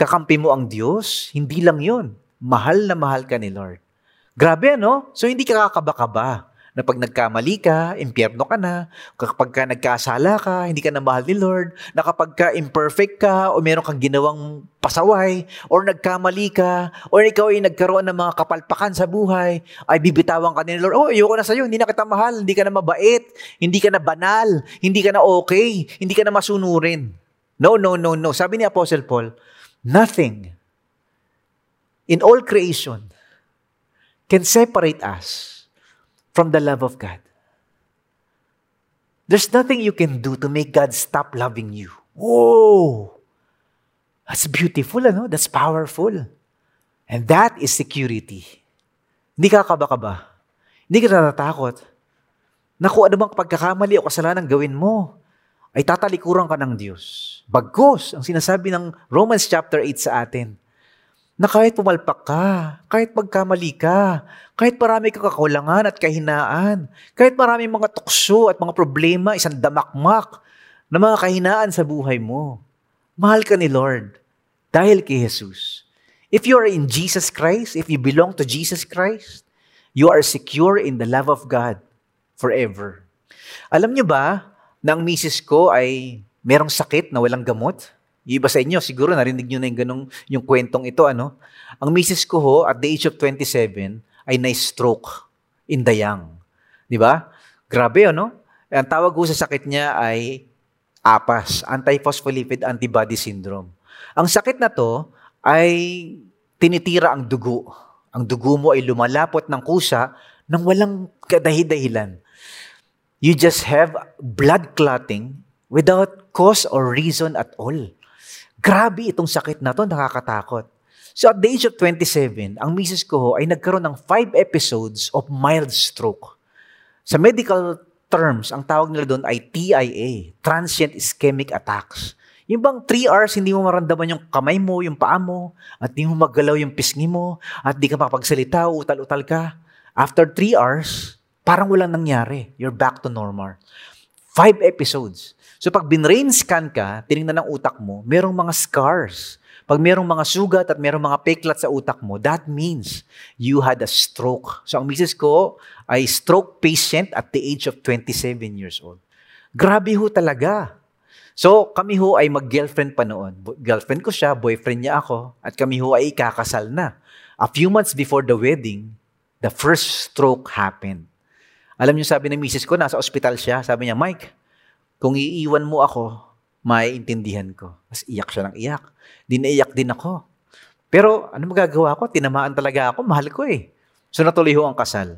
Kakampi mo ang Diyos, hindi lang yon. Mahal na mahal ka ni Lord. Grabe, ano? So, hindi ka kakaba-kaba na pag nagkamali ka, impyerno ka na. Kapag ka nagkasala ka, hindi ka na mahal ni Lord. Na kapag ka imperfect ka o meron kang ginawang pasaway or nagkamali ka or ikaw ay nagkaroon ng mga kapalpakan sa buhay, ay bibitawan ka ni Lord. Oh, ayoko na sa'yo. Hindi na kita mahal. Hindi ka na mabait. Hindi ka na banal. Hindi ka na okay. Hindi ka na masunurin. No, no, no, no. Sabi ni Apostle Paul, nothing in all creation can separate us from the love of God. There's nothing you can do to make God stop loving you. Whoa! That's beautiful, ano? That's powerful. And that is security. Hindi ka kaba-kaba. Hindi ka natatakot. Naku, ano bang pagkakamali o kasalanan gawin mo? Ay tatalikuran ka ng Diyos. Bagkus, ang sinasabi ng Romans chapter 8 sa atin, na kahit pumalpak ka, kahit magkamali ka, kahit marami kang kakulangan at kahinaan, kahit marami mga tukso at mga problema, isang damakmak na mga kahinaan sa buhay mo, mahal ka ni Lord dahil kay Jesus. If you are in Jesus Christ, if you belong to Jesus Christ, you are secure in the love of God forever. Alam niyo ba na ang misis ko ay merong sakit na walang gamot? Yung iba sa inyo, siguro narinig nyo na yung ganong, yung kwentong ito, ano? Ang misis ko ho, at the age of 27, ay na-stroke in the young. Di ba? Grabe, ano? Ang tawag ko sa sakit niya ay APAS, Antiphospholipid Antibody Syndrome. Ang sakit na to ay tinitira ang dugo. Ang dugo mo ay lumalapot ng kusa nang walang kadahi-dahilan. You just have blood clotting without cause or reason at all. Grabe itong sakit na to, nakakatakot. So at the age of 27, ang misis ko ay nagkaroon ng 5 episodes of mild stroke. Sa medical terms, ang tawag nila doon ay TIA, Transient Ischemic Attacks. Yung bang 3 hours, hindi mo maramdaman yung kamay mo, yung paa mo, at hindi mo maggalaw yung pisngi mo, at di ka makapagsalita, utal-utal ka. After 3 hours, parang walang nangyari. You're back to normal. 5 episodes. So pag binrain scan ka, tinignan ng utak mo, merong mga scars. Pag merong mga sugat at merong mga peklat sa utak mo, that means you had a stroke. So ang misis ko ay stroke patient at the age of 27 years old. Grabe ho talaga. So kami ho ay mag-girlfriend pa noon. Girlfriend ko siya, boyfriend niya ako, at kami ho ay ikakasal na. A few months before the wedding, the first stroke happened. Alam niyo sabi ng misis ko, nasa ospital siya. Sabi niya, Mike, kung iiwan mo ako, maiintindihan ko. Mas iyak siya ng iyak. Dinaiyak din ako. Pero ano magagawa ko? Tinamaan talaga ako. Mahal ko eh. So natuloy ho ang kasal.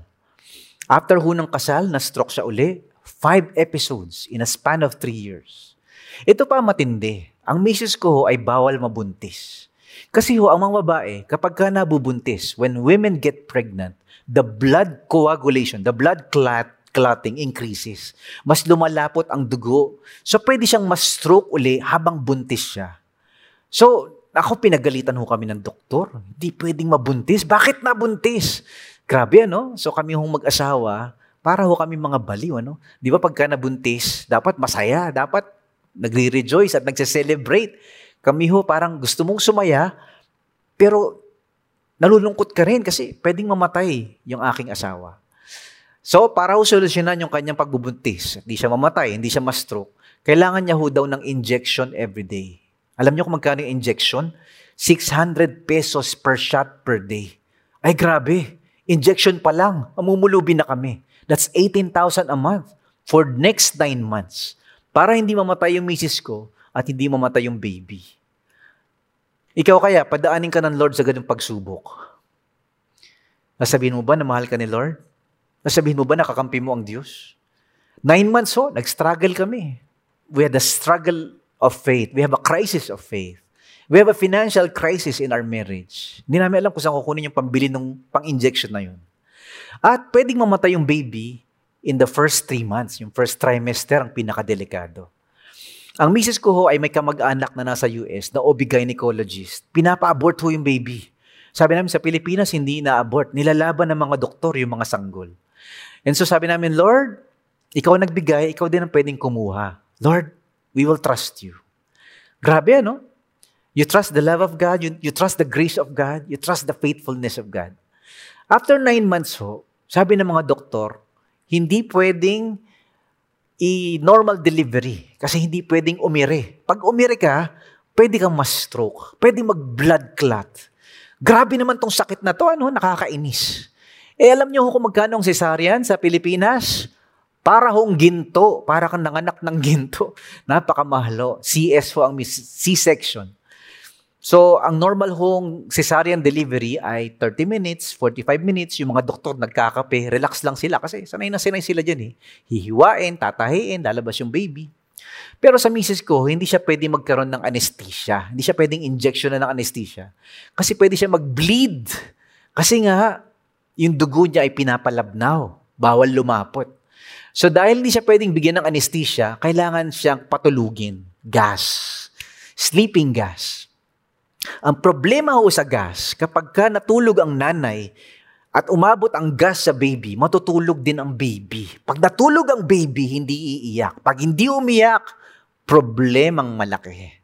After ho ng kasal, na-stroke siya uli. Five episodes in a span of three years. Ito pa matindi. Ang misis ko ho ay bawal mabuntis. Kasi ho, ang mga babae, kapag ka nabubuntis, when women get pregnant, the blood coagulation, the blood clot clotting increases. Mas lumalapot ang dugo. So, pwede siyang mas-stroke uli habang buntis siya. So, ako pinagalitan ho kami ng doktor. Hindi pwedeng mabuntis. Bakit nabuntis? Grabe, ano? So, kami hong mag-asawa, para ho kami mga baliw, ano? Di ba pagka nabuntis, dapat masaya, dapat nagre-rejoice at nagse-celebrate. Kami ho parang gusto mong sumaya, pero nalulungkot ka rin kasi pwedeng mamatay yung aking asawa. So, para ho solusyonan yung kanyang pagbubuntis, hindi siya mamatay, hindi siya ma-stroke, kailangan niya ho daw ng injection every day. Alam niyo kung magkano yung injection? 600 pesos per shot per day. Ay grabe, injection pa lang, mamumulubi na kami. That's 18,000 a month for next 9 months. Para hindi mamatay yung misis ko at hindi mamatay yung baby. Ikaw kaya, padaanin ka ng Lord sa ganung pagsubok. Nasabihin mo ba na mahal ka ni Lord? Nasabihin mo ba nakakampi mo ang Diyos? Nine months ho, nag-struggle kami. We had a struggle of faith. We have a crisis of faith. We have a financial crisis in our marriage. Hindi namin alam kung saan kukunin yung pambili ng pang-injection na yun. At pwedeng mamatay yung baby in the first three months. Yung first trimester ang pinakadelikado. Ang misis ko ho ay may kamag-anak na nasa US na OB-gynecologist. Pinapa-abort ho yung baby. Sabi namin sa Pilipinas, hindi na-abort. Nilalaban ng mga doktor yung mga sanggol. And so sabi namin, Lord, ikaw nagbigay, ikaw din ang pwedeng kumuha. Lord, we will trust you. Grabe, ano? You trust the love of God, you, you trust the grace of God, you trust the faithfulness of God. After nine months ho, sabi ng mga doktor, hindi pwedeng i-normal delivery kasi hindi pwedeng umire. Pag umire ka, pwede kang ma-stroke, pwede mag-blood clot. Grabe naman tong sakit na to, ano, nakakainis. Eh alam niyo kung magkano ang cesarean sa Pilipinas? Para hong ginto, para kang nanganak ng ginto. Napakamahalo. CS ho ang C-section. So, ang normal hong cesarean delivery ay 30 minutes, 45 minutes. Yung mga doktor nagkakape, relax lang sila kasi sanay na sanay sila dyan eh. Hihiwain, tatahiin, lalabas yung baby. Pero sa misis ko, hindi siya pwede magkaroon ng anesthesia. Hindi siya pwedeng injection na ng anesthesia. Kasi pwede siya mag-bleed. Kasi nga, yung dugo niya ay pinapalabnaw. Bawal lumapot. So dahil hindi siya pwedeng bigyan ng anesthesia, kailangan siyang patulugin. Gas. Sleeping gas. Ang problema ho sa gas, kapag ka natulog ang nanay at umabot ang gas sa baby, matutulog din ang baby. Pag natulog ang baby, hindi iiyak. Pag hindi umiyak, problemang malaki.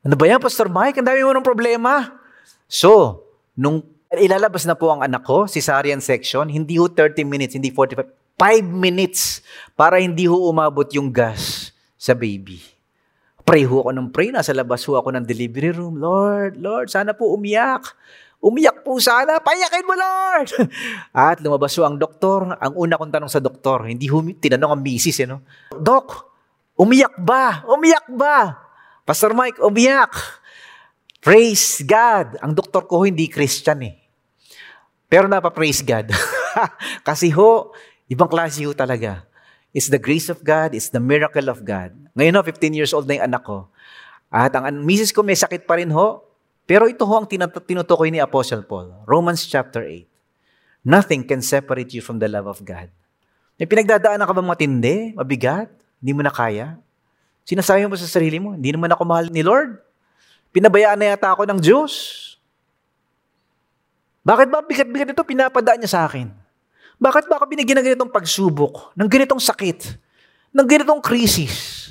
Ano ba yan, Pastor Mike? Ang dami mo ng problema. So, nung ilalabas na po ang anak ko, cesarean section, hindi ho 30 minutes, hindi 45, 5 minutes para hindi ho umabot yung gas sa baby. Pray ho ako ng pray. Nasa labas ho ako ng delivery room. Lord, Lord, sana po umiyak. Umiyak po sana. Payakin mo, Lord! At lumabas ho ang doktor. Ang una kong tanong sa doktor, hindi ho tinanong ang misis, eh, no? Dok, umiyak ba? Umiyak ba? Pastor Mike, umiyak. Praise God. Ang doktor ko hindi Christian eh. Pero napa-praise God. Kasi ho, ibang klase ho talaga. It's the grace of God, it's the miracle of God. Ngayon ho, 15 years old na yung anak ko. At ang misis ko may sakit pa rin ho. Pero ito ho ang tinut- tinutukoy ni Apostle Paul. Romans chapter 8. Nothing can separate you from the love of God. May pinagdadaanan ka bang matindi, mabigat, hindi mo na kaya? Sinasabi mo sa sarili mo, hindi naman ako mahal ni Lord. Pinabayaan na yata ako ng Diyos. Bakit ba bigat-bigat ito pinapadaan niya sa akin? Bakit ba ako binigyan ng ganitong pagsubok, ng ganitong sakit, ng ganitong krisis,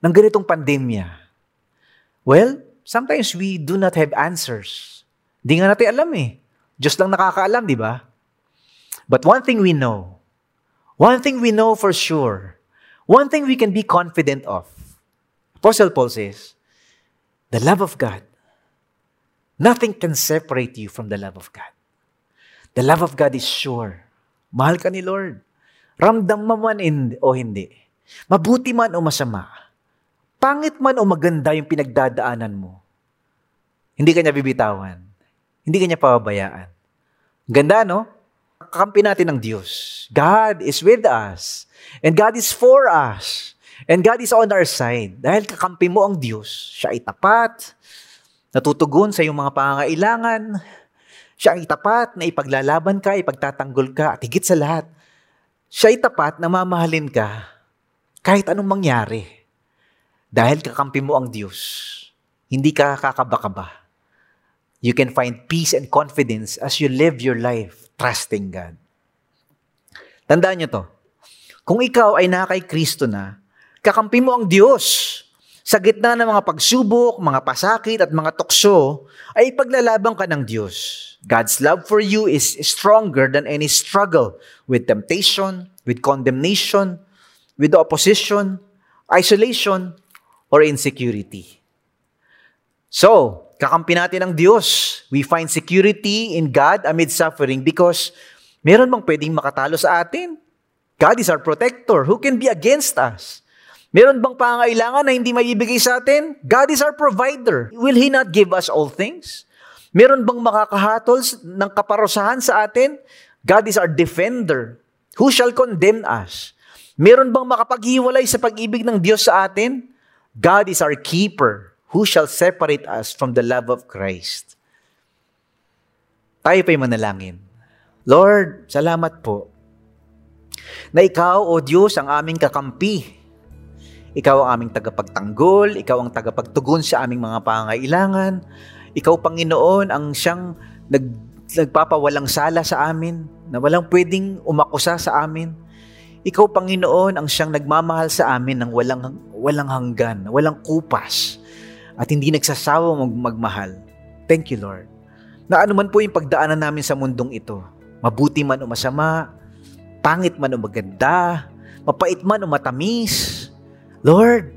ng ganitong pandemya? Well, sometimes we do not have answers. Di nga natin alam eh. Diyos lang nakakaalam, di ba? But one thing we know, one thing we know for sure, one thing we can be confident of, Apostle Paul says, the love of God. Nothing can separate you from the love of God. The love of God is sure. Mahal ka ni Lord. Ramdam mo man in, o hindi. Mabuti man o masama. Pangit man o maganda yung pinagdadaanan mo. Hindi ka niya bibitawan. Hindi ka niya pababayaan. Ganda, no? Kakampi natin ng Diyos. God is with us. And God is for us. And God is on our side. Dahil kakampi mo ang Diyos, siya ay tapat, natutugon sa iyong mga pangangailangan, siya ang itapat na ipaglalaban ka, ipagtatanggol ka, at higit sa lahat, siya ay tapat na mamahalin ka kahit anong mangyari. Dahil kakampi mo ang Diyos, hindi ka kakabakaba. You can find peace and confidence as you live your life trusting God. Tandaan niyo to. Kung ikaw ay nakay Kristo na, kakampi mo ang Diyos. Sa gitna ng mga pagsubok, mga pasakit at mga tukso, ay ipaglalaban ka ng Diyos. God's love for you is stronger than any struggle with temptation, with condemnation, with opposition, isolation, or insecurity. So, kakampi natin ang Diyos. We find security in God amid suffering because meron bang pwedeng makatalo sa atin? God is our protector. Who can be against us? Meron bang pangailangan na hindi maibigay sa atin? God is our provider. Will He not give us all things? Meron bang makakahatol ng kaparusahan sa atin? God is our defender. Who shall condemn us? Meron bang makapaghiwalay sa pag-ibig ng Diyos sa atin? God is our keeper. Who shall separate us from the love of Christ? Tayo pa'y manalangin. Lord, salamat po na ikaw, O Diyos, ang aming kakampi. Ikaw ang aming tagapagtanggol, ikaw ang tagapagtugon sa aming mga pangailangan. Ikaw, Panginoon, ang siyang nag, nagpapawalang sala sa amin, na walang pwedeng umakusa sa amin. Ikaw, Panginoon, ang siyang nagmamahal sa amin ng walang, walang hanggan, walang kupas, at hindi nagsasawa mag- magmahal. Thank you, Lord. Na anuman po yung pagdaanan namin sa mundong ito, mabuti man o masama, pangit man o maganda, mapait man o matamis, Lord,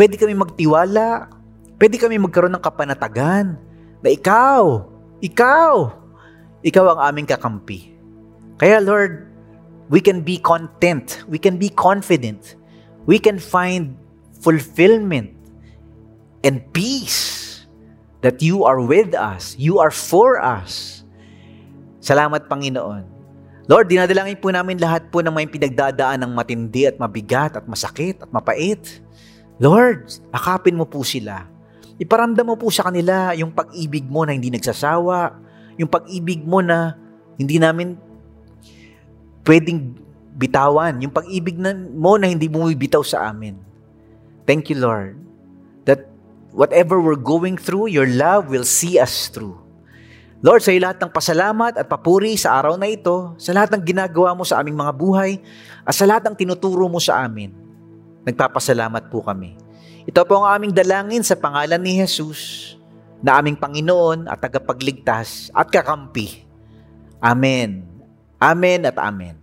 pwede kami magtiwala, pwede kami magkaroon ng kapanatagan na ikaw, ikaw, ikaw ang aming kakampi. Kaya Lord, we can be content, we can be confident, we can find fulfillment and peace that you are with us, you are for us. Salamat Panginoon. Lord, dinadalangin po namin lahat po ng may pinagdadaan ng matindi at mabigat at masakit at mapait. Lord, akapin mo po sila. Iparamdam mo po sa kanila yung pag-ibig mo na hindi nagsasawa, yung pag-ibig mo na hindi namin pwedeng bitawan, yung pag-ibig mo na hindi bumibitaw sa amin. Thank you, Lord, that whatever we're going through, your love will see us through. Lord, sa lahat ng pasalamat at papuri sa araw na ito, sa lahat ng ginagawa mo sa aming mga buhay, at sa lahat ng tinuturo mo sa amin. Nagpapasalamat po kami. Ito po ang aming dalangin sa pangalan ni Jesus, na aming Panginoon at tagapagligtas at kakampi. Amen. Amen at Amen.